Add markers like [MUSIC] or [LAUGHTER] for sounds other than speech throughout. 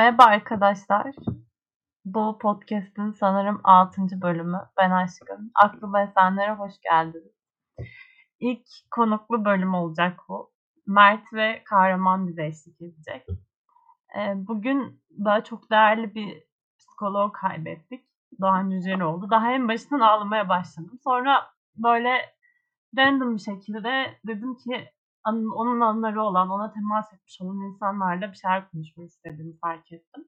Merhaba arkadaşlar. Bu podcast'in sanırım 6. bölümü. Ben Aşkın. Aklıma esenlere hoş geldiniz. İlk konuklu bölüm olacak bu. Mert ve Kahraman bize eşlik edecek. Ee, bugün daha çok değerli bir psikolog kaybettik. Doğan Cüceloğlu. Daha en başından ağlamaya başladım. Sonra böyle random bir şekilde dedim ki onun anıları olan, ona temas etmiş olan insanlarla bir şeyler konuşmak istediğimi fark ettim.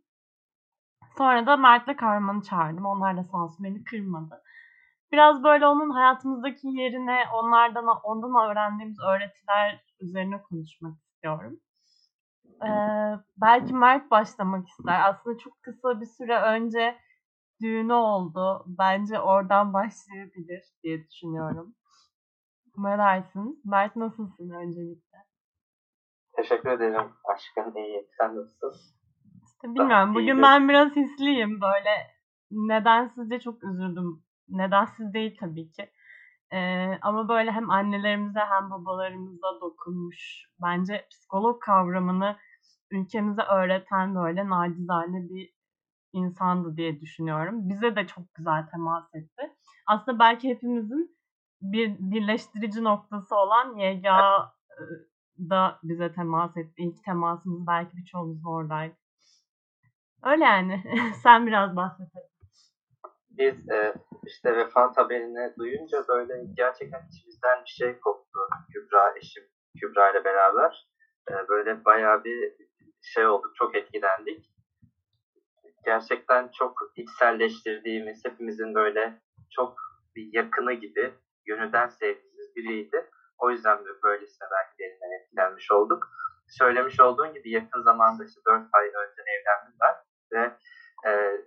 Sonra da Mert'le Kahraman'ı çağırdım. Onlar da sağ olsun beni kırmadı. Biraz böyle onun hayatımızdaki yerine onlardan ondan öğrendiğimiz öğretiler üzerine konuşmak istiyorum. Ee, belki Mert başlamak ister. Aslında çok kısa bir süre önce düğünü oldu. Bence oradan başlayabilir diye düşünüyorum. Dersin? Mert nasılsın öncelikle? Teşekkür ederim aşkım. İyi. Sen nasılsın? İşte bilmiyorum. Bugün ben biraz hisliyim. Böyle nedensizce çok üzüldüm. Nedensiz değil tabii ki. Ee, ama böyle hem annelerimize hem babalarımıza dokunmuş. Bence psikolog kavramını ülkemize öğreten böyle nacizane bir insandı diye düşünüyorum. Bize de çok güzel temas etti. Aslında belki hepimizin bir birleştirici noktası olan YGA da bize temas etti. İlk temasımız belki birçoğumuz oradaydı. Öyle yani. [LAUGHS] Sen biraz bahset. Biz e, işte vefat haberini duyunca böyle gerçekten içimizden bir şey koptu. Kübra eşim Kübra ile beraber. E, böyle bayağı bir şey oldu. Çok etkilendik. Gerçekten çok içselleştirdiğimiz, hepimizin böyle çok bir yakını gibi gönülden sevdiğimiz biriydi. O yüzden böylesine belki derinden etkilenmiş olduk. Söylemiş olduğun gibi yakın zamanda işte 4 ay önce evlendim ben ve e,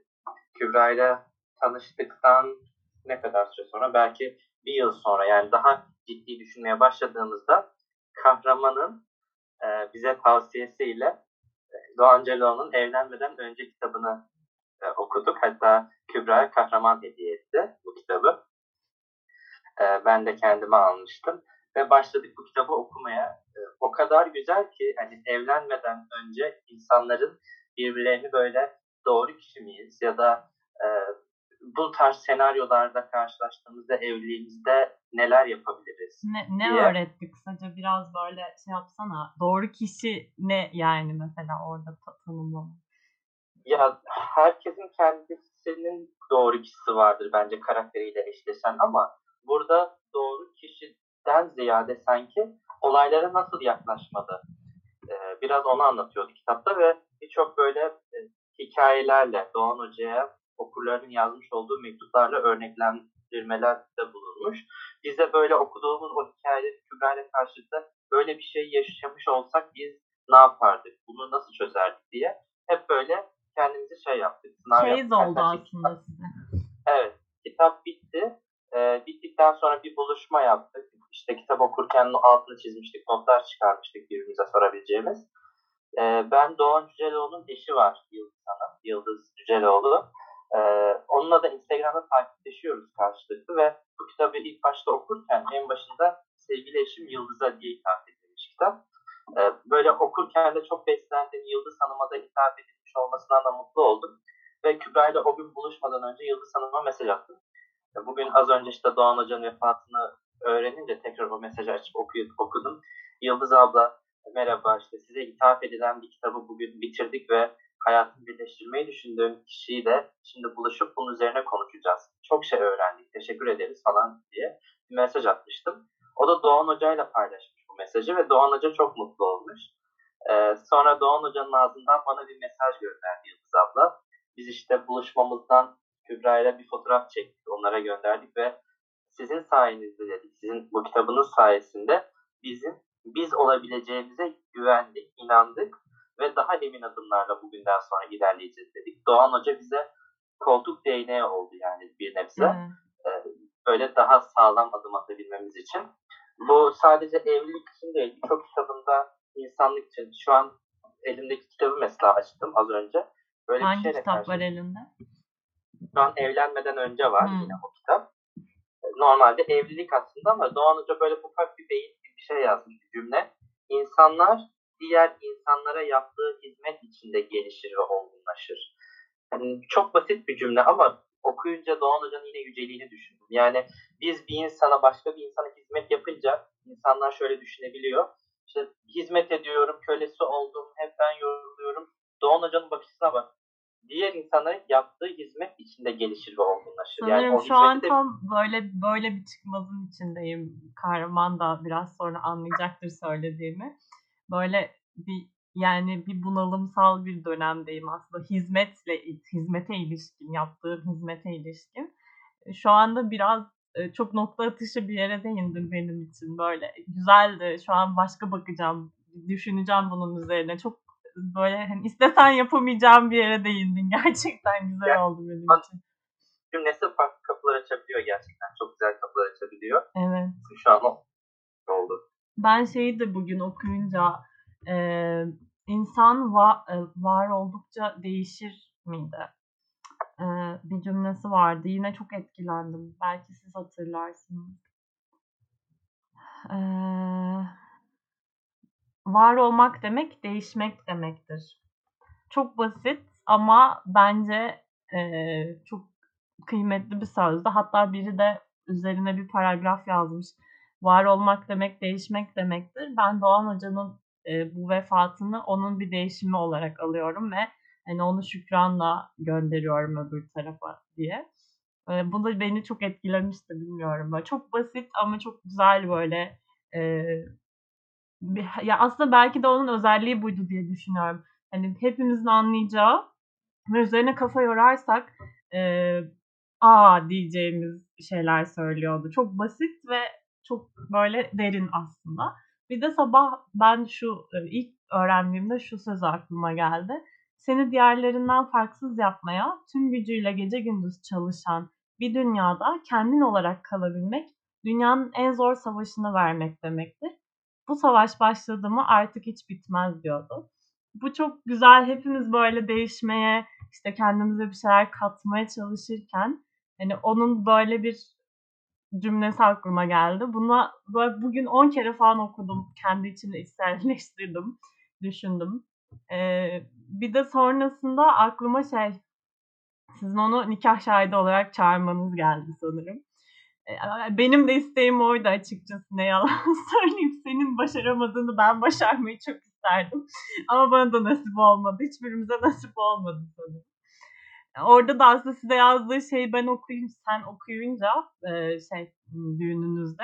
Kübra ile tanıştıktan ne kadar süre sonra belki bir yıl sonra yani daha ciddi düşünmeye başladığımızda kahramanın e, bize tavsiyesiyle e, Doğan Celoğlu'nun evlenmeden önce kitabını e, okuduk. Hatta Kübra'ya kahraman hediye etti bu kitabı. E, ben de kendime almıştım. Ve başladık bu kitabı okumaya. E, o kadar güzel ki hani evlenmeden önce insanların birbirlerini böyle doğru kişi miyiz ya da e, bu tarz senaryolarda karşılaştığımızda evliliğimizde neler yapabiliriz? Ne, ne diye. öğretti kısaca biraz böyle şey yapsana. Doğru kişi ne yani mesela orada tanımlama? Ya herkesin kendisinin doğru kişisi vardır bence karakteriyle eşleşen ama burada doğru kişiden ziyade sanki olaylara nasıl yaklaşmalı ee, biraz onu anlatıyordu kitapta ve birçok böyle e, hikayelerle Doğan Hoca'ya okurların yazmış olduğu mektuplarla örneklendirmelerde bulunmuş. Biz de böyle okuduğumuz o hikayeleri Kübra ile karşılıklı böyle bir şey yaşamış olsak biz ne yapardık, bunu nasıl çözerdik diye hep böyle kendimizi şey yaptık. Sınav Çeyiz oldu aslında size. Evet, kitap bitti. Ee, bittikten sonra bir buluşma yaptık. İşte kitap okurken altını çizmiştik, notlar çıkarmıştık birbirimize sorabileceğimiz. Ee, ben Doğan Cüceloğlu'nun eşi var Yıldız Hanım, Yıldız Cüceloğlu. Ee, onunla da Instagram'da takipleşiyoruz karşılıklı ve bu kitabı ilk başta okurken en başında sevgili eşim Yıldız'a diye hitap edilmiş kitap. Ee, böyle okurken de çok beslendim. Yıldız Hanım'a da hitap edilmiş olmasından da mutlu oldum. Ve Kübra ile o gün buluşmadan önce Yıldız Hanım'a mesaj attım. Bugün az önce işte Doğan Hoca'nın vefatını öğrenince tekrar o mesajı açıp okudum. Yıldız abla merhaba işte size hitap edilen bir kitabı bugün bitirdik ve hayatımı birleştirmeyi düşündüğüm kişiyi de şimdi buluşup bunun üzerine konuşacağız. Çok şey öğrendik, teşekkür ederiz falan diye bir mesaj atmıştım. O da Doğan Hoca ile paylaşmış bu mesajı ve Doğan Hoca çok mutlu olmuş. Ee, sonra Doğan Hoca'nın ağzından bana bir mesaj gönderdi Yıldız abla. Biz işte buluşmamızdan Kübra ile bir fotoğraf çektik, onlara gönderdik ve sizin sayenizde dedik, sizin bu kitabınız sayesinde bizim biz olabileceğimize güvendik, inandık ve daha emin adımlarla bugünden sonra ilerleyeceğiz dedik. Doğan Hoca bize koltuk değneği oldu yani bir nebze. Hmm. Böyle daha sağlam adım atabilmemiz için. Bu sadece evlilik için değil, birçok kitabında insanlık için. Şu an elimdeki kitabı mesela açtım az önce. Böyle Hangi bir kitap var elinde? An evlenmeden önce var hmm. yine o kitap. Normalde evlilik aslında ama Doğan Hoca böyle ufak bir beyin gibi bir şey yazmış bir cümle. İnsanlar diğer insanlara yaptığı hizmet içinde gelişir ve olgunlaşır. Yani çok basit bir cümle ama okuyunca Doğan Hoca'nın yine yüceliğini düşündüm. Yani biz bir insana başka bir insana hizmet yapınca insanlar şöyle düşünebiliyor. İşte hizmet ediyorum, kölesi oldum, hep ben yoruluyorum. Doğan Hoca'nın bakışına bak. Diğer insana yaptığı hizmet içinde gelişir ve olgunlaşır. Sanırım yani şu an de... tam böyle böyle bir çıkmazın içindeyim. Kahraman da biraz sonra anlayacaktır söylediğimi. Böyle bir yani bir bunalımsal bir dönemdeyim aslında. Hizmetle hizmete ilişkin, yaptığım hizmete ilişkin. Şu anda biraz e, çok nokta atışı bir yere değindim benim için böyle. Güzeldi. Şu an başka bakacağım. Düşüneceğim bunun üzerine. Çok böyle hani istesen yapamayacağım bir yere değindin. [LAUGHS] Gerçekten güzel yani, oldu benim için. Cümlesi farklı kapılar açabiliyor gerçekten. Çok güzel kapılar açabiliyor. Evet. Şu an oldu. Ben şeyi de bugün okuyunca e, insan va, e, var oldukça değişir miydi? E, bir cümlesi vardı. Yine çok etkilendim. Belki siz hatırlarsınız. Eee var olmak demek değişmek demektir. Çok basit ama bence e, çok kıymetli bir sözdü. Hatta biri de üzerine bir paragraf yazmış. Var olmak demek değişmek demektir. Ben Doğan Hoca'nın e, bu vefatını onun bir değişimi olarak alıyorum ve hani onu şükranla gönderiyorum öbür tarafa diye. E, bu da beni çok etkilemişti bilmiyorum. Böyle çok basit ama çok güzel böyle e, ya aslında belki de onun özelliği buydu diye düşünüyorum. Hani hepimizin anlayacağı ve üzerine kafa yorarsak e, aa diyeceğimiz şeyler söylüyordu. Çok basit ve çok böyle derin aslında. Bir de sabah ben şu ilk öğrendiğimde şu söz aklıma geldi. Seni diğerlerinden farksız yapmaya tüm gücüyle gece gündüz çalışan bir dünyada kendin olarak kalabilmek dünyanın en zor savaşını vermek demektir bu savaş başladı mı artık hiç bitmez diyordu. Bu çok güzel. Hepimiz böyle değişmeye, işte kendimize bir şeyler katmaya çalışırken hani onun böyle bir cümlesi aklıma geldi. Buna böyle bugün 10 kere falan okudum. Kendi içimde içselleştirdim, düşündüm. Ee, bir de sonrasında aklıma şey sizin onu nikah şahidi olarak çağırmanız geldi sanırım. Benim de isteğim oydu açıkçası ne yalan [LAUGHS] söyleyeyim. Senin başaramadığını ben başarmayı çok isterdim. Ama bana da nasip olmadı. Hiçbirimize nasip olmadı sanırım. Orada da aslında size yazdığı şeyi ben okuyunca, sen okuyunca şey düğününüzde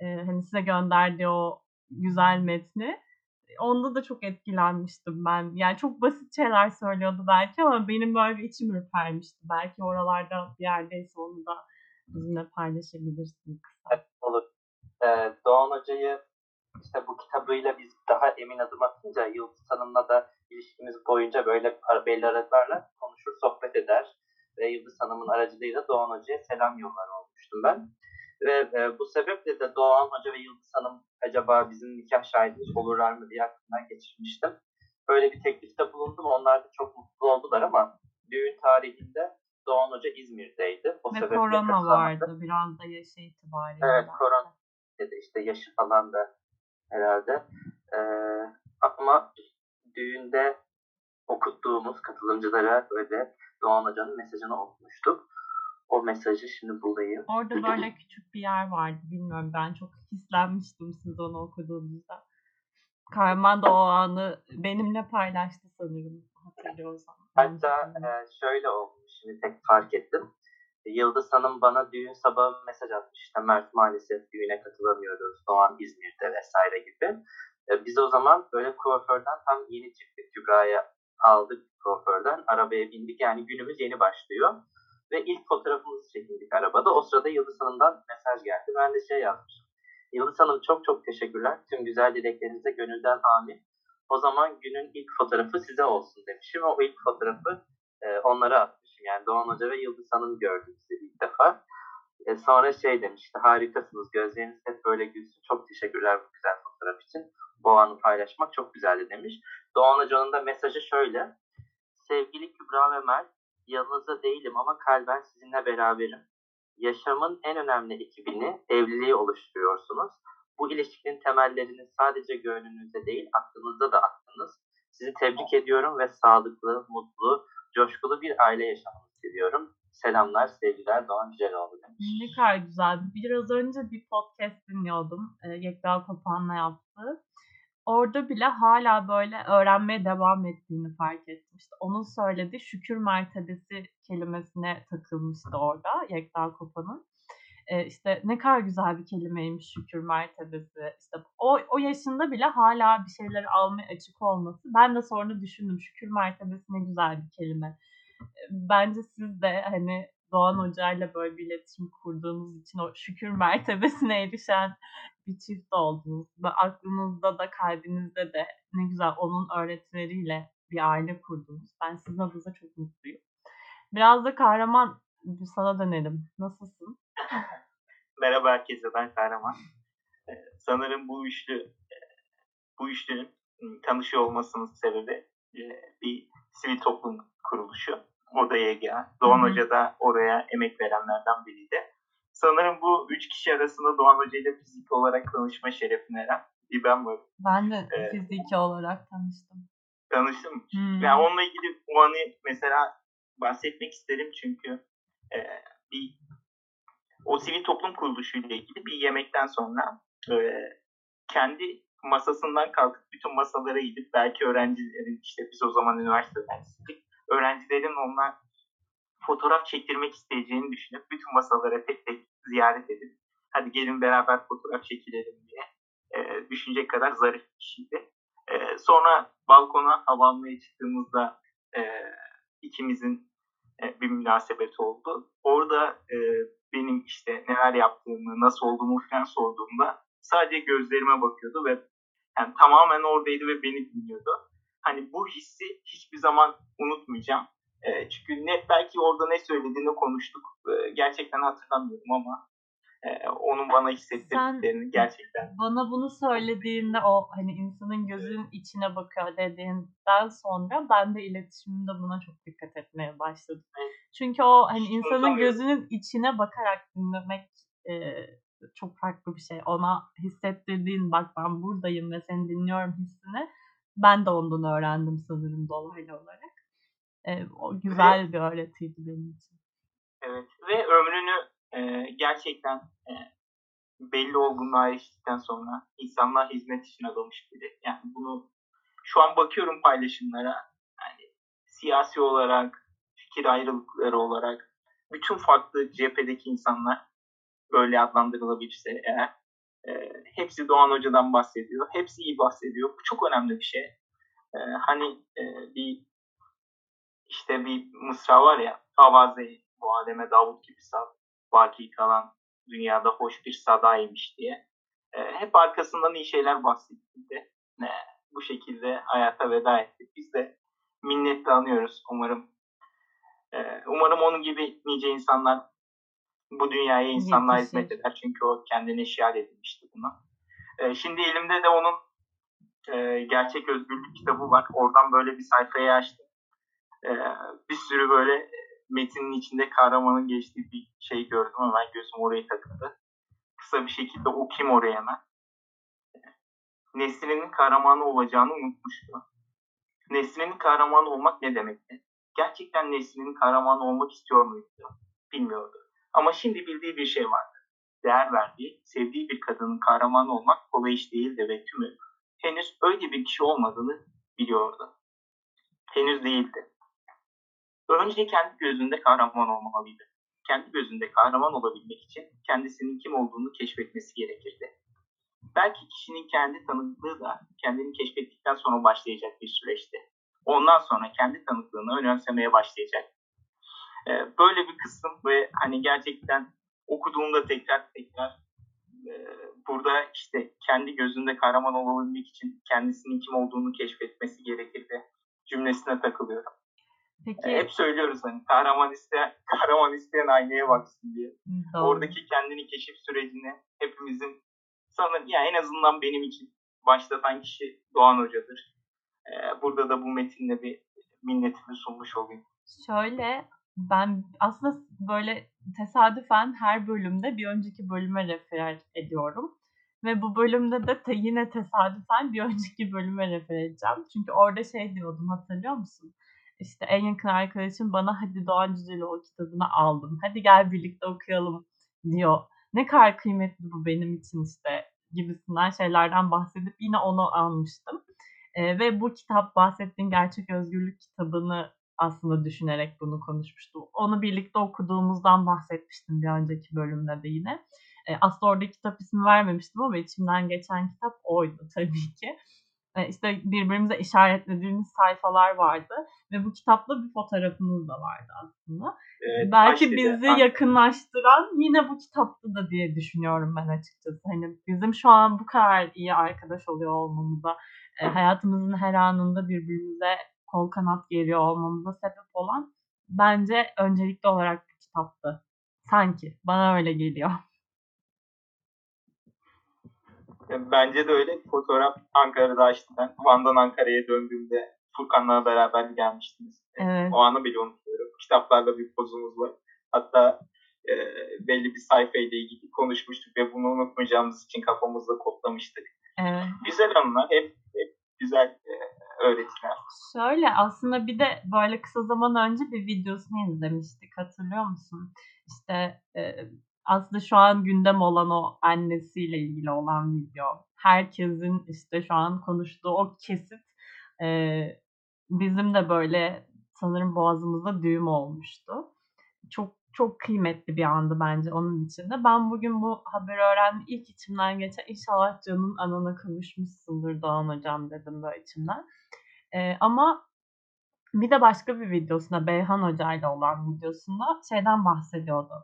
hani size gönderdiği o güzel metni onda da çok etkilenmiştim ben. Yani çok basit şeyler söylüyordu belki ama benim böyle bir içim ürpermişti. Belki oralarda bir yerdeyse onu da bizimle paylaşabilirsin kısa. Olur. Ee, Doğan Hoca'yı işte bu kitabıyla biz daha emin adım atınca Yıldız Hanım'la da ilişkimiz boyunca böyle belli aralarla konuşur, sohbet eder. Ve Yıldız Hanım'ın aracılığıyla Doğan Hoca'ya selam yollar olmuştum ben. Ve e, bu sebeple de Doğan Hoca ve Yıldız Hanım acaba bizim nikah şahidimiz olurlar mı diye aklımdan geçirmiştim. Böyle bir teklifte bulundum. Onlar da çok mutlu oldular ama düğün tarihinde Doğan Hoca İzmir'deydi. O Ve korona vardı biraz da yaşı itibariyle. Evet korona dedi işte yaşı falan da herhalde. Ee, ama düğünde okuttuğumuz katılımcılara böyle Doğan Hoca'nın mesajını okumuştuk. O mesajı şimdi bulayım. Orada böyle küçük bir yer vardı. Bilmiyorum ben çok hislenmiştim siz onu okuduğunuzda. Karman da o anı benimle paylaştı sanırım hatırlıyorsam. Hatta e, şöyle oldu şimdi tek fark ettim. Yıldız Hanım bana düğün sabahı mesaj atmış. İşte Mert maalesef düğüne katılamıyoruz. Doğan İzmir'de vesaire gibi. E, biz o zaman böyle kuaförden tam yeni çıktık. Kübra'ya aldık kuaförden. Arabaya bindik. Yani günümüz yeni başlıyor. Ve ilk fotoğrafımızı çekindik arabada. O sırada Yıldız Hanım'dan mesaj geldi. Ben de şey yazmışım. Yıldız Hanım çok çok teşekkürler. Tüm güzel dileklerinize gönülden amin. O zaman günün ilk fotoğrafı size olsun demişim. O ilk fotoğrafı e, onlara atmışım. Yani Doğan Hoca ve Yıldız Hanım gördüm sizi ilk defa. E, sonra şey demişti, harikasınız, gözleriniz hep böyle gülsün. Çok teşekkürler bu güzel fotoğraf için. Bu anı paylaşmak çok güzeldi demiş. Doğan Hoca'nın da mesajı şöyle. Sevgili Kübra ve Mert, yanınızda değilim ama kalben sizinle beraberim. Yaşamın en önemli ekibini, evliliği oluşturuyorsunuz. Bu ilişkinin temellerini sadece gönlünüzde değil aklınızda da attınız. Sizi tebrik ediyorum ve sağlıklı, mutlu, coşkulu bir aile yaşamanızı diliyorum. Selamlar, sevgiler Doğan Güzeloğlu demiş. Ne kadar güzel. Biraz önce bir podcast dinliyordum. E, Yekta Kopan'la yaptığı. Orada bile hala böyle öğrenmeye devam ettiğini fark ettim. İşte onun söylediği şükür mertebesi kelimesine takılmıştı orada Yekta Kopan'ın. E, işte ne kadar güzel bir kelimeymiş şükür mertebesi. İşte o, o yaşında bile hala bir şeyleri almaya açık olması. Ben de sonra düşündüm şükür mertebesi ne güzel bir kelime. Bence siz de hani Doğan Hoca ile böyle bir iletişim kurduğunuz için o şükür mertebesine [LAUGHS] erişen bir çift oldunuz. Ve aklınızda da kalbinizde de ne güzel onun öğretileriyle bir aile kurdunuz. Ben sizin adınıza çok mutluyum. Biraz da kahraman sana dönelim. Nasılsın? [LAUGHS] Merhaba herkese ben Kahraman. Ee, sanırım bu üçlü bu üçlünün tanışıyor olmasının sebebi e, bir sivil toplum kuruluşu. O da YGA. Doğan Hı-hı. Hoca da oraya emek verenlerden biriydi. Sanırım bu üç kişi arasında Doğan Hoca ile fizik olarak tanışma şerefine eren bir ben varım. Ben de ee, fiziki olarak tanıştım. Tanıştım. Hmm. Yani onunla ilgili o anı mesela bahsetmek isterim çünkü e, bir o sivil toplum kuruluşu ile ilgili bir yemekten sonra e, kendi masasından kalkıp bütün masalara gidip belki öğrencilerin işte biz o zaman üniversite öğrencisiydik öğrencilerin onunla fotoğraf çektirmek isteyeceğini düşünüp bütün masalara tek tek ziyaret edip hadi gelin beraber fotoğraf çekilelim diye e, düşünecek kadar zarif bir kişiydi. E, sonra balkona hava almaya çıktığımızda e, ikimizin e, bir münasebeti oldu. Orada e, benim işte neler yaptığımı, nasıl olduğumu falan sorduğumda sadece gözlerime bakıyordu ve yani tamamen oradaydı ve beni dinliyordu. Hani bu hissi hiçbir zaman unutmayacağım. E, çünkü net belki orada ne söylediğini konuştuk. E, gerçekten hatırlamıyorum ama e, onun bana hissettirdiklerini gerçekten. Bana bunu söylediğinde o hani insanın gözünün içine bakıyor dediğinden sonra ben de iletişimimde buna çok dikkat etmeye başladım. Evet. Çünkü o hani insanın gözünün içine bakarak dinlemek e, çok farklı bir şey. Ona hissettirdiğin bak ben buradayım ve seni dinliyorum hissini ben de ondan öğrendim sanırım dolaylı olarak. E, o güzel ve, bir öğretiydi benim için. Evet ve ömrünü e, gerçekten e, belli olgunluğa eriştikten sonra insanlığa hizmet için adamış biri. Yani bunu şu an bakıyorum paylaşımlara yani siyasi olarak, fikir ayrılıkları olarak bütün farklı cephedeki insanlar böyle adlandırılabilirse eğer e, hepsi Doğan Hoca'dan bahsediyor. Hepsi iyi bahsediyor. Bu çok önemli bir şey. E, hani e, bir işte bir mısra var ya Avaze bu aleme Davut gibi sad vaki kalan dünyada hoş bir sadaymış diye. E, hep arkasından iyi şeyler bahsettiğinde e, bu şekilde hayata veda ettik. Biz de minnetle anıyoruz umarım. E, umarım onun gibi nice insanlar bu dünyaya insanlığa hizmet eder. Çünkü o kendine şiar edilmişti buna. E, şimdi elimde de onun e, Gerçek Özgürlük kitabı var. Oradan böyle bir sayfayı açtım. E, bir sürü böyle metinin içinde kahramanın geçtiği bir şey gördüm. Hemen gözüm oraya takıldı. Kısa bir şekilde okuyayım oraya hemen. Nesrin'in kahramanı olacağını unutmuştu. Nesrin'in kahramanı olmak ne demekti? Gerçekten Nesrin'in kahramanı olmak istiyor muydu? Bilmiyordu. Ama şimdi bildiği bir şey vardı. Değer verdiği, sevdiği bir kadının kahramanı olmak kolay iş değildi ve tümü henüz öyle bir kişi olmadığını biliyordu. Henüz değildi. Önce kendi gözünde kahraman olmalıydı. Kendi gözünde kahraman olabilmek için kendisinin kim olduğunu keşfetmesi gerekirdi. Belki kişinin kendi tanıklığı da kendini keşfettikten sonra başlayacak bir süreçti. Ondan sonra kendi tanıklığını önemsemeye başlayacak. Ee, böyle bir kısım ve hani gerçekten okuduğumda tekrar tekrar e, burada işte kendi gözünde kahraman olabilmek için kendisinin kim olduğunu keşfetmesi gerekirdi cümlesine takılıyorum. Peki. E, hep söylüyoruz hani kahraman isteyen, [LAUGHS] kahraman isteyen aynaya baksın diye. Doğru. Oradaki kendini keşif sürecini hepimizin sanırım yani en azından benim için başlatan kişi Doğan Hoca'dır. Ee, burada da bu metinle bir minnetimi sunmuş olayım. Şöyle ben aslında böyle tesadüfen her bölümde bir önceki bölüme refer ediyorum. Ve bu bölümde de te, yine tesadüfen bir önceki bölüme refer edeceğim. Çünkü orada şey diyordum hatırlıyor musun? İşte en yakın arkadaşım bana hadi Doğan Cüceli o kitabını aldım. Hadi gel birlikte okuyalım diyor. Ne kadar kıymetli bu benim için işte gibisinden şeylerden bahsedip yine onu almıştım. E, ve bu kitap bahsettiğin Gerçek Özgürlük kitabını aslında düşünerek bunu konuşmuştum. Onu birlikte okuduğumuzdan bahsetmiştim bir önceki bölümde de yine. E, aslında orada kitap ismi vermemiştim ama içimden geçen kitap oydu [LAUGHS] tabii ki. E, işte birbirimize işaretlediğimiz sayfalar vardı ve bu kitapla bir fotoğrafımız da vardı aslında. Evet, Belki bizi de. yakınlaştıran yine bu kitaptı da diye düşünüyorum ben açıkçası. Hani bizim şu an bu kadar iyi arkadaş oluyor olmamıza, e, hayatımızın her anında birbirimize kol kanat geriyor olmamıza sebep olan bence öncelikli olarak bir kitaptı. Sanki. Bana öyle geliyor. Bence de öyle. Fotoğraf Ankara'da açtım ben. Van'dan Ankara'ya döndüğümde Furkan'la beraber gelmiştiniz. Evet. O anı bile unutmuyorum. Kitaplarla bir pozumuz var. Hatta e, belli bir sayfayla ilgili konuşmuştuk ve bunu unutmayacağımız için kafamızda kodlamıştık. Evet. Güzel anılar. Hep güzel e, öğretiler. Şöyle aslında bir de böyle kısa zaman önce bir videosunu izlemiştik hatırlıyor musun? İşte e, aslında şu an gündem olan o annesiyle ilgili olan video. Herkesin işte şu an konuştuğu o kesit e, bizim de böyle sanırım boğazımızda düğüm olmuştu. Çok çok kıymetli bir andı bence onun içinde. Ben bugün bu haberi öğrendim. İlk içimden geçen inşallah canın anana kavuşmuşsundur Doğan hocam dedim böyle içimden. Ee, ama bir de başka bir videosunda Beyhan Hoca ile olan videosunda şeyden bahsediyordu.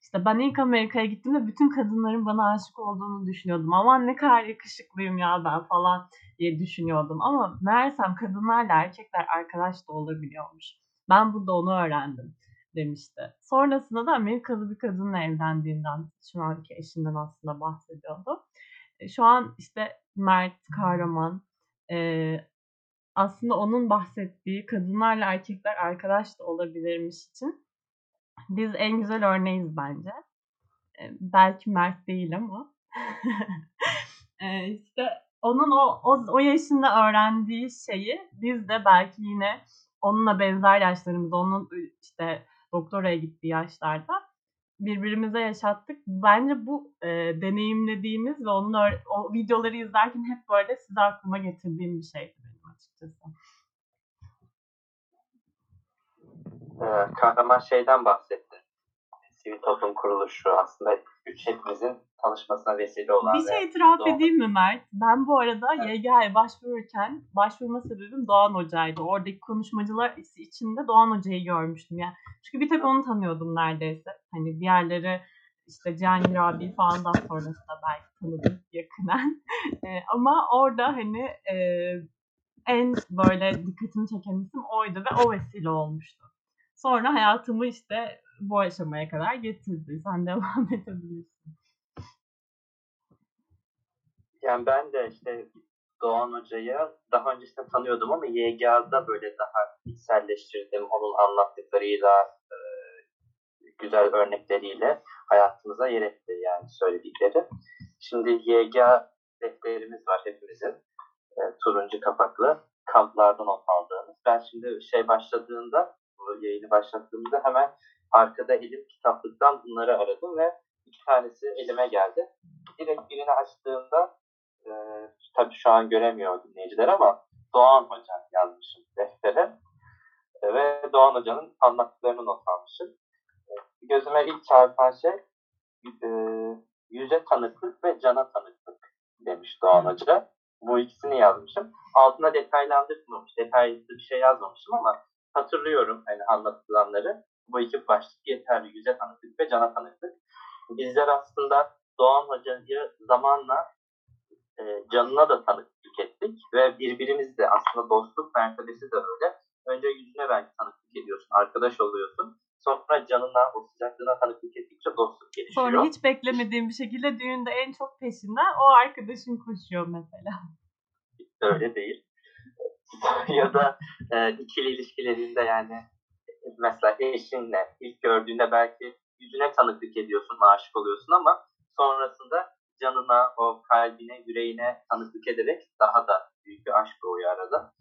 İşte ben ilk Amerika'ya gittiğimde bütün kadınların bana aşık olduğunu düşünüyordum. Aman ne kadar yakışıklıyım ya ben falan diye düşünüyordum. Ama meğersem kadınlarla erkekler arkadaş da olabiliyormuş. Ben burada onu öğrendim demişti. Sonrasında da Amerikalı bir kadınla evlendiğinden, şu anki eşinden aslında bahsediyordu. E, şu an işte Mert Kahraman, e, aslında onun bahsettiği kadınlarla erkekler arkadaş da olabilirmiş için biz en güzel örneğiz bence. E, belki Mert değil ama. [LAUGHS] e, işte onun o, o, o yaşında öğrendiği şeyi biz de belki yine onunla benzer yaşlarımızda, onun işte doktoraya gittiği yaşlarda birbirimize yaşattık. Bence bu e, deneyimlediğimiz ve onun o videoları izlerken hep böyle size aklıma getirdiğim bir şeydi benim açıkçası. Ee, kahraman şeyden bahsetti. Sivil toplum kuruluşu aslında üç hepimizin tanışmasına vesile olan. Bir şey itiraf Doğan... edeyim mi Mert? Ben bu arada evet. YGH'ye başvururken başvurma sebebim Doğan Hoca'ydı. Oradaki konuşmacılar içinde Doğan Hoca'yı görmüştüm. Yani çünkü bir tek onu tanıyordum neredeyse. Hani diğerleri işte Cihangir abi falan da sonrasında belki tanıdım yakından. [LAUGHS] e, ama orada hani e, en böyle dikkatimi çeken isim oydu ve o vesile olmuştu. Sonra hayatımı işte bu aşamaya kadar getirdi. Sen [LAUGHS] devam edebilirsin. Yani ben de işte Doğan Hoca'yı daha öncesinde tanıyordum ama YGA'da böyle daha içselleştirdim. Onun anlattıklarıyla, e, güzel örnekleriyle hayatımıza yer etti yani söyledikleri. Şimdi YGA defterimiz var hepimizin. E, turuncu kapaklı. Kamplardan not aldığımız. Ben şimdi şey başladığında, bu yayını başlattığımda hemen arkada elim kitaplıktan bunları aradım ve iki tanesi elime geldi. Direkt birini açtığımda e, tabii şu an göremiyor dinleyiciler ama Doğan Hoca yazmışım deftere. E, ve Doğan Hoca'nın anlattıklarını not almışım. E, gözüme ilk çarpan şey e, yüze tanıklık ve cana tanıklık demiş Doğan Hoca. Bu ikisini yazmışım. Altına detaylandırmamış, detaylı bir şey yazmamışım ama hatırlıyorum hani anlatılanları. Bu iki başlık yeterli. Yüze tanıklık ve cana tanıklık. Bizler aslında Doğan Hoca'yı zamanla e, canına da tanıklık ettik ve birbirimiz de aslında dostluk mertebesi de öyle. Önce yüzüne belki tanıklık ediyorsun, arkadaş oluyorsun. Sonra canına, o sıcaklığına tanıklık ettikçe dostluk gelişiyor. Sonra hiç beklemediğim bir şekilde düğünde en çok peşinden o arkadaşın koşuyor mesela. Öyle değil. [LAUGHS] ya da e, ikili ilişkilerinde yani mesela eşinle ilk gördüğünde belki yüzüne tanıklık ediyorsun, aşık oluyorsun ama sonrasında canına, o kalbine, yüreğine tanıklık ederek daha da büyük bir aşk doğuyor arada.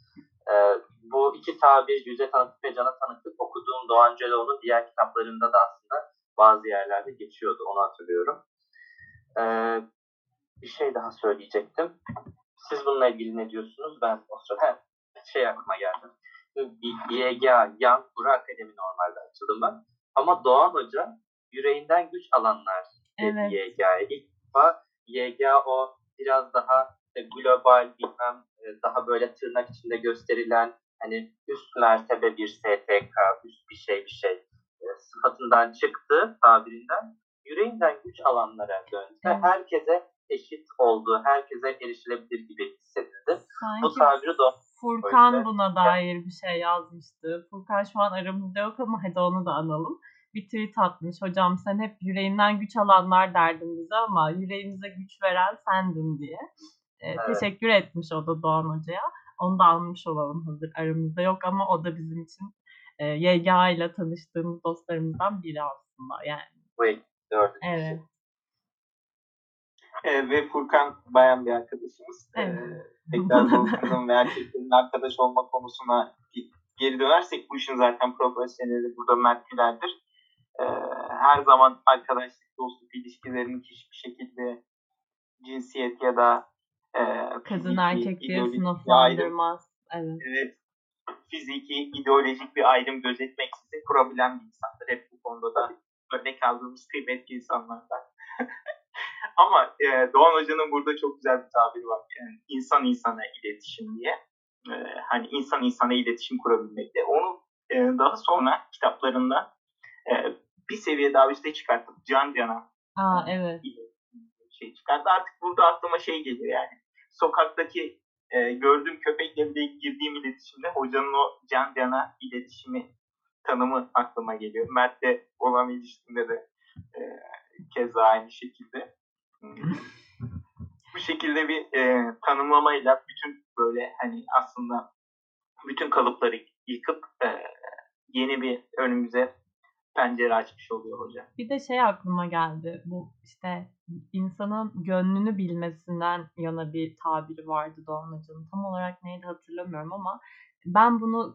Ee, bu iki tabir yüze tanıklık ve cana tanıklık okuduğum Doğan Celoğlu'nun diğer kitaplarında da aslında bazı yerlerde geçiyordu. Onu hatırlıyorum. Ee, bir şey daha söyleyecektim. Siz bununla ilgili ne diyorsunuz? Ben o sırada şey aklıma geldi. YGA, Young Guru Akademi normalde açılımı. Ama Doğan Hoca yüreğinden güç alanlar Evet. YGA'ya. İlk defa YGA o biraz daha global bilmem e, daha böyle tırnak içinde gösterilen hani üst mertebe bir STK, üst bir şey bir şey e, sıfatından çıktı tabirinden yüreğinden güç alanlara döndü. ve Evet. Herkese eşit olduğu, herkese erişilebilir gibi hissedildi. Bu Sanki tabiri Doğan Furkan Öyle. buna dair bir şey yazmıştı. Furkan şu an aramızda yok ama hadi onu da analım. Bir tweet atmış. Hocam sen hep yüreğinden güç alanlar derdin bize ama yüreğimize güç veren sendin diye. Ee, Evet. Teşekkür etmiş o da Doğan Hoca'ya. Onu da almış olalım hazır aramızda yok ama o da bizim için e, YGA ile tanıştığımız dostlarımızdan biri aslında. Yani bu ekip dördüncüsü. evet. Ee, ve Furkan bayan bir arkadaşımız. Ee, Evet. tekrar bu kadın ve erkeklerin arkadaş olma konusuna geri dönersek bu işin zaten profesyoneli burada Mert Güler'dir. Ee, her zaman arkadaşlık, dostluk ilişkilerinin hiçbir şekilde cinsiyet ya da e, Kadın erkek diye sınıflandırmaz. Evet. evet, fiziki, ideolojik bir ayrım gözetmeksizin kurabilen bir insandır. Hep bu konuda da örnek aldığımız kıymetli insanlardan. [LAUGHS] Ama e, Doğan Hoca'nın burada çok güzel bir tabiri var. Yani insan insana iletişim diye. E, hani insan insana iletişim kurabilmekte. Onu e, daha sonra kitaplarında e, bir seviye daha üste çıkartıp can cana Aa evet. şey çıkardı. Artık burada aklıma şey geliyor yani. Sokaktaki e, gördüğüm köpekle bile girdiğim iletişimde hocanın o can cana iletişimi tanımı aklıma geliyor. Mert'le olan ilişkimde de e, keza aynı şekilde. Bu şekilde bir e, tanımlamayla bütün böyle hani aslında bütün kalıpları yıkıp e, yeni bir önümüze pencere açmış oluyor hoca. Bir de şey aklıma geldi. Bu işte insanın gönlünü bilmesinden yana bir tabiri vardı Doğan Hoca'nın. Tam olarak neydi hatırlamıyorum ama ben bunu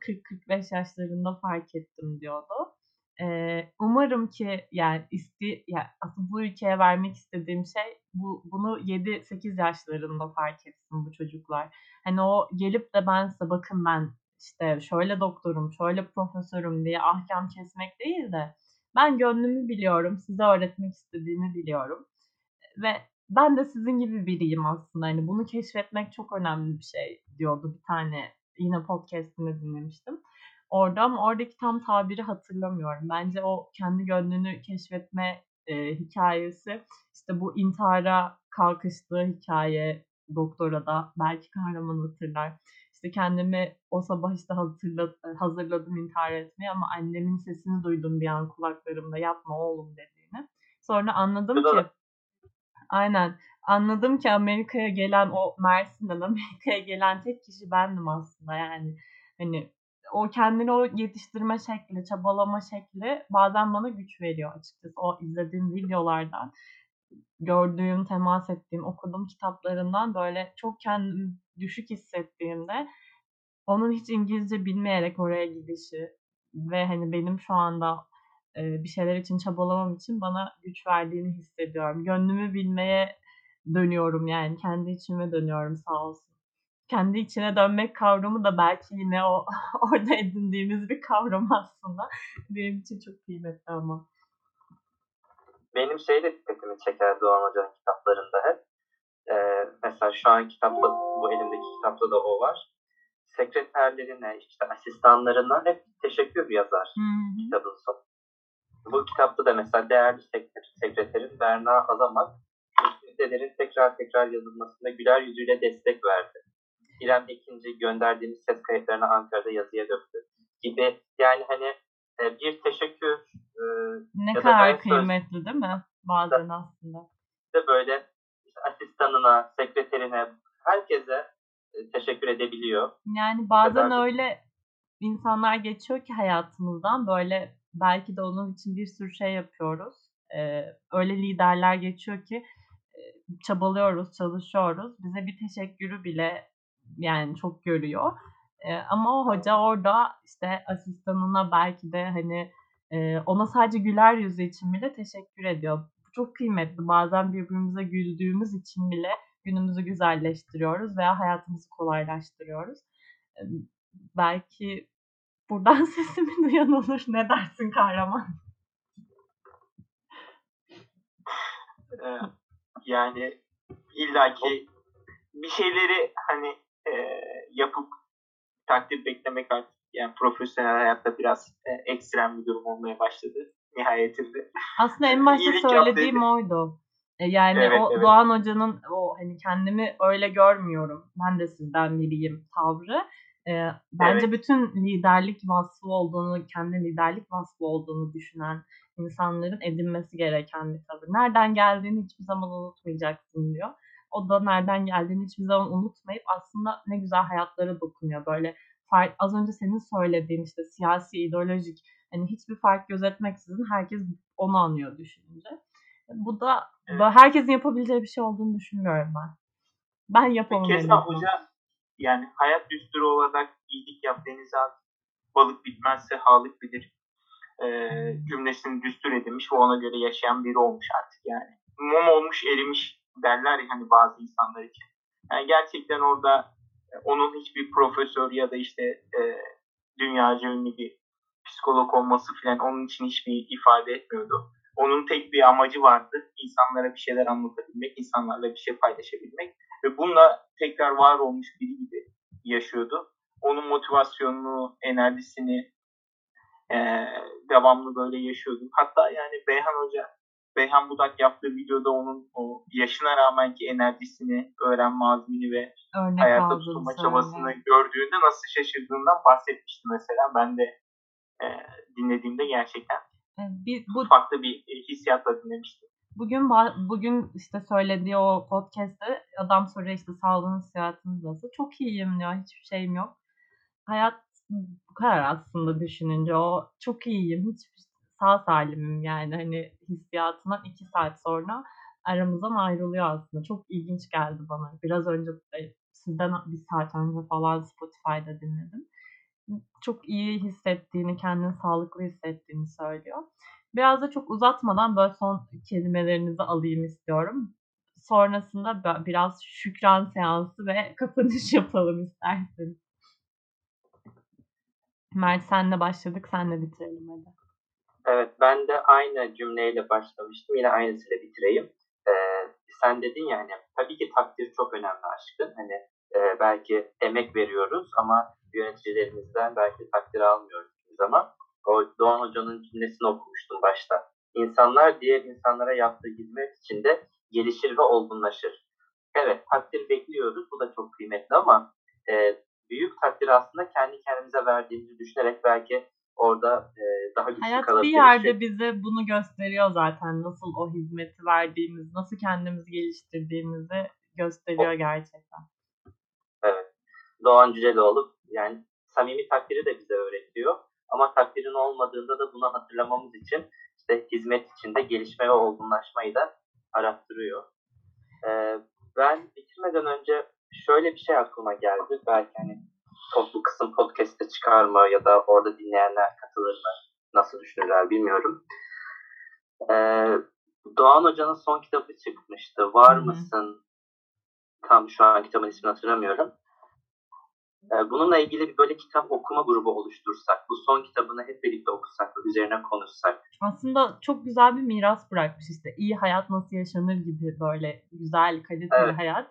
40-45 yaşlarında fark ettim diyordu. Umarım ki yani isti yani aslında bu ülkeye vermek istediğim şey bu bunu 7-8 yaşlarında fark etsin bu çocuklar. Hani o gelip de ben size bakın ben işte şöyle doktorum, şöyle profesörüm diye ahkam kesmek değil de ben gönlümü biliyorum, size öğretmek istediğimi biliyorum. Ve ben de sizin gibi biriyim aslında. Hani bunu keşfetmek çok önemli bir şey diyordu bir tane yine podcast'ini dinlemiştim. Orada ama oradaki tam tabiri hatırlamıyorum. Bence o kendi gönlünü keşfetme e, hikayesi işte bu intihara kalkıştığı hikaye doktora da belki kahraman hatırlar. İşte kendimi o sabah işte hazırla, hazırladım intihar etmeye ama annemin sesini duydum bir an kulaklarımda yapma oğlum dediğini. Sonra anladım ki aynen anladım ki Amerika'ya gelen o Mersin'den Amerika'ya gelen tek kişi bendim aslında yani hani o kendini o yetiştirme şekli, çabalama şekli bazen bana güç veriyor açıkçası. O izlediğim videolardan, gördüğüm, temas ettiğim, okuduğum kitaplarından böyle çok kendimi düşük hissettiğimde onun hiç İngilizce bilmeyerek oraya gidişi ve hani benim şu anda e, bir şeyler için çabalamam için bana güç verdiğini hissediyorum. Gönlümü bilmeye dönüyorum yani kendi içime dönüyorum sağ olsun. Kendi içine dönmek kavramı da belki yine o [LAUGHS] orada edindiğimiz bir kavram aslında. Benim için çok kıymetli ama. benim şey de dikkatimi çeker Doğan Hoca'nın kitaplarında hep. Ee, mesela şu an kitapta, bu elimdeki kitapta da o var. Sekreterlerine, işte asistanlarına hep teşekkür yazar Hı hı. kitabın sonu. Bu kitapta da mesela değerli sekreter, sekreterin Berna Azamak, müjdelerin tekrar tekrar yazılmasında güler yüzüyle destek verdi. İrem ikinci gönderdiğimiz ses kayıtlarını Ankara'da yazıya döktü gibi. Yani hani e, bir teşekkür e, Ne Ya da kadar ben söz- kıymetli değil mi? Bazen aslında. de böyle asistanına, sekreterine, herkese e, teşekkür edebiliyor. Yani bazen öyle insanlar geçiyor ki hayatımızdan böyle belki de onun için bir sürü şey yapıyoruz. Ee, öyle liderler geçiyor ki çabalıyoruz, çalışıyoruz. Bize bir teşekkürü bile yani çok görüyor. E, ama o hoca orada işte asistanına belki de hani e, ona sadece güler yüzü için bile teşekkür ediyor. Bu çok kıymetli. Bazen birbirimize güldüğümüz için bile günümüzü güzelleştiriyoruz veya hayatımızı kolaylaştırıyoruz. E, belki buradan [LAUGHS] sesimi duyan olur. Ne dersin kahraman? Yani illaki bir şeyleri hani yapıp takdir beklemek artık yani profesyonel hayatta biraz e, ekstrem bir durum olmaya başladı nihayetinde. Aslında en başta söylediğim oydu. E, Yani Evet, o evet. Doğan Hoca'nın o hani kendimi öyle görmüyorum. Ben de sizden biriyim tavrı. E, bence Evet. bütün liderlik vasfı olduğunu, kendi liderlik vasfı olduğunu düşünen insanların edinmesi gereken bir tavır. Nereden geldiğini hiçbir zaman unutmayacaksın diyor. O da nereden geldiğini hiçbir zaman unutmayıp aslında ne güzel hayatlara dokunuyor. Böyle fark, az önce senin söylediğin işte siyasi, ideolojik hani hiçbir fark gözetmeksizin herkes onu anlıyor düşününce. Bu da Evet. herkesin yapabileceği bir şey olduğunu düşünmüyorum ben. Ben yapamam. Keza azından. hoca yani hayat düsturu olarak iyilik yap denize at, balık bitmezse halık bilir e, cümlesini düstur edilmiş ve ona göre yaşayan biri olmuş artık yani. Mum olmuş erimiş derler ya hani bazı insanlar için. Yani gerçekten orada e, onun hiçbir profesör ya da işte e, dünyaca ünlü bir psikolog olması falan onun için hiçbir ifade etmiyordu. Onun tek bir amacı vardı. insanlara bir şeyler anlatabilmek, insanlarla bir şey paylaşabilmek. Ve bununla tekrar var olmuş biri gibi yaşıyordu. Onun motivasyonunu, enerjisini e, devamlı böyle yaşıyordu. Hatta yani Beyhan Hoca, Beyhan Budak yaptığı videoda onun o yaşına rağmenki enerjisini, öğrenme azmini ve Örnek hayata tutunma çabasını gördüğünde nasıl şaşırdığından bahsetmişti mesela. Ben de e, dinlediğimde gerçekten Bir, bu farklı bir e, hissiyatla dinlemiştim. Bugün bugün işte söylediği o podcast'te adam soruyor işte sağlığınız, sıhhatiniz nasıl? Çok iyiyim diyor. Hiçbir şeyim yok. Hayat bu kadar aslında düşününce o çok iyiyim. Hiç sağ salimim yani hani hissiyatından iki saat sonra aramızdan ayrılıyor aslında. Çok ilginç geldi bana. Biraz önce e, sizden bir saat önce falan Spotify'da dinledim. Çok iyi hissettiğini, kendini sağlıklı hissettiğini söylüyor. Biraz da çok uzatmadan böyle son kelimelerinizi alayım istiyorum. Sonrasında biraz şükran seansı ve [LAUGHS] kapanış yapalım isterseniz. Mert senle başladık, senle bitirelim hadi. Evet ben de aynı cümleyle başlamıştım. Yine aynısıyla bitireyim. Ee, sen dedin ya hani tabii ki takdir çok önemli aşkın. Hani e, belki emek veriyoruz ama yöneticilerimizden belki takdir almıyoruz hiçbir zaman. O Doğan Hoca'nın cümlesini okumuştum başta. İnsanlar diğer insanlara yaptığı hizmet içinde gelişir ve olgunlaşır. Evet takdir bekliyoruz. Bu da çok kıymetli ama e, büyük takdir aslında kendi kendimize verdiğimizi düşünerek belki orada e, daha güçlü Hayat bir yerde Çünkü- bize bunu gösteriyor zaten. Nasıl o hizmeti verdiğimiz, nasıl kendimizi geliştirdiğimizi gösteriyor gerçekten. Doğan Cüceloğlu yani samimi takdiri de bize öğretiyor. Ama takdirin olmadığında da bunu hatırlamamız için işte hizmet içinde gelişme ve olgunlaşmayı da arattırıyor. Ee, ben bitirmeden önce şöyle bir şey aklıma geldi. Belki hani bu kısım podcast'te çıkar mı ya da orada dinleyenler katılır mı? Nasıl düşünürler bilmiyorum. Ee, Doğan Hoca'nın son kitabı çıkmıştı. Var Hı hı. mısın? Tam şu an kitabın ismini hatırlamıyorum. Ee, Bununla ilgili bir böyle kitap okuma grubu oluştursak, bu son kitabını hep birlikte okusak, üzerine konuşsak. Aslında çok güzel bir miras bırakmış işte. İyi hayat nasıl yaşanır gibi böyle güzel, kaliteli Evet. hayat.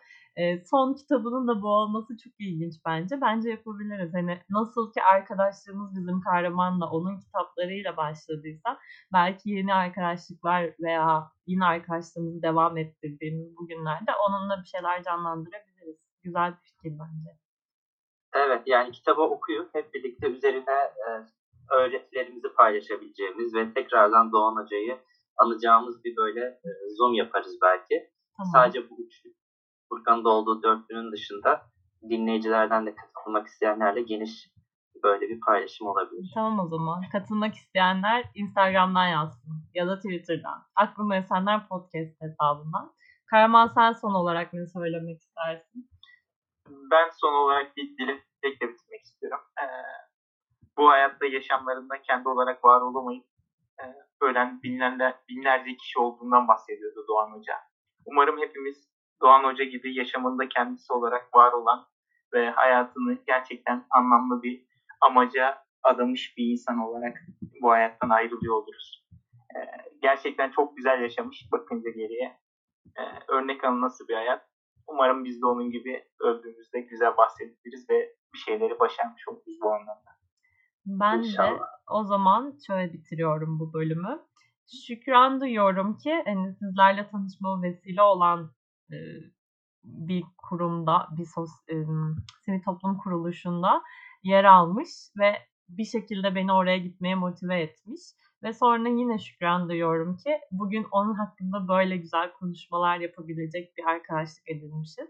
Son kitabının da bu olması çok ilginç bence. Bence yapabiliriz. Hani nasıl ki arkadaşlığımız bizim kahramanla onun kitaplarıyla başladıysa belki yeni arkadaşlıklar veya yine arkadaşlığımızı devam ettirdiğimiz bugünlerde onunla bir şeyler canlandırabiliriz. Güzel bir fikir bence. Evet, yani kitabı okuyup hep birlikte üzerine e, öğretilerimizi paylaşabileceğimiz ve tekrardan Doğan Hoca'yı anacağımız bir böyle e, Zoom yaparız belki. Tamam. Sadece bu üçlü, Furkan'ın da olduğu dörtlünün dışında dinleyicilerden de katılmak isteyenlerle geniş böyle bir paylaşım olabilir. Tamam o zaman. Katılmak isteyenler Instagram'dan yazsın ya da Twitter'dan. Aklıma Esenler Podcast hesabından Karaman sen son olarak ne söylemek istersin? Ben son olarak bir dilekle bitirmek istiyorum. Ee, bu hayatta yaşamlarında kendi olarak var olamayıp e, ölen binlerle, binlerce kişi olduğundan bahsediyordu Doğan Hoca. Umarım hepimiz Doğan Hoca gibi yaşamında kendisi olarak var olan ve hayatını gerçekten anlamlı bir amaca adamış bir insan olarak bu hayattan ayrılıyor oluruz. Ee, gerçekten çok güzel yaşamış bakınca geriye. Ee, örnek alın nasıl bir hayat. Umarım biz de onun gibi öldüğümüzde güzel bahsedebiliriz ve bir şeyleri başarmış oluruz bu anlamda. Ben İnşallah. de o zaman şöyle bitiriyorum bu bölümü. Şükran duyuyorum ki hani sizlerle tanışma vesile olan e, bir kurumda, bir sos, e, sivil toplum kuruluşunda yer almış ve bir şekilde beni oraya gitmeye motive etmiş. Ve sonra yine şükran duyuyorum ki bugün onun hakkında böyle güzel konuşmalar yapabilecek bir arkadaşlık edinmişiz.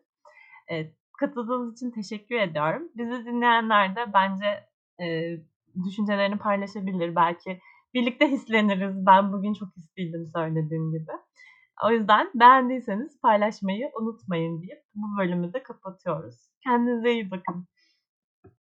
Evet, katıldığınız için teşekkür ediyorum. Bizi dinleyenler de bence e, düşüncelerini paylaşabilir. Belki birlikte hisleniriz. Ben bugün çok hisliydim söylediğim gibi. O yüzden beğendiyseniz paylaşmayı unutmayın deyip bu bölümü de kapatıyoruz. Kendinize iyi bakın.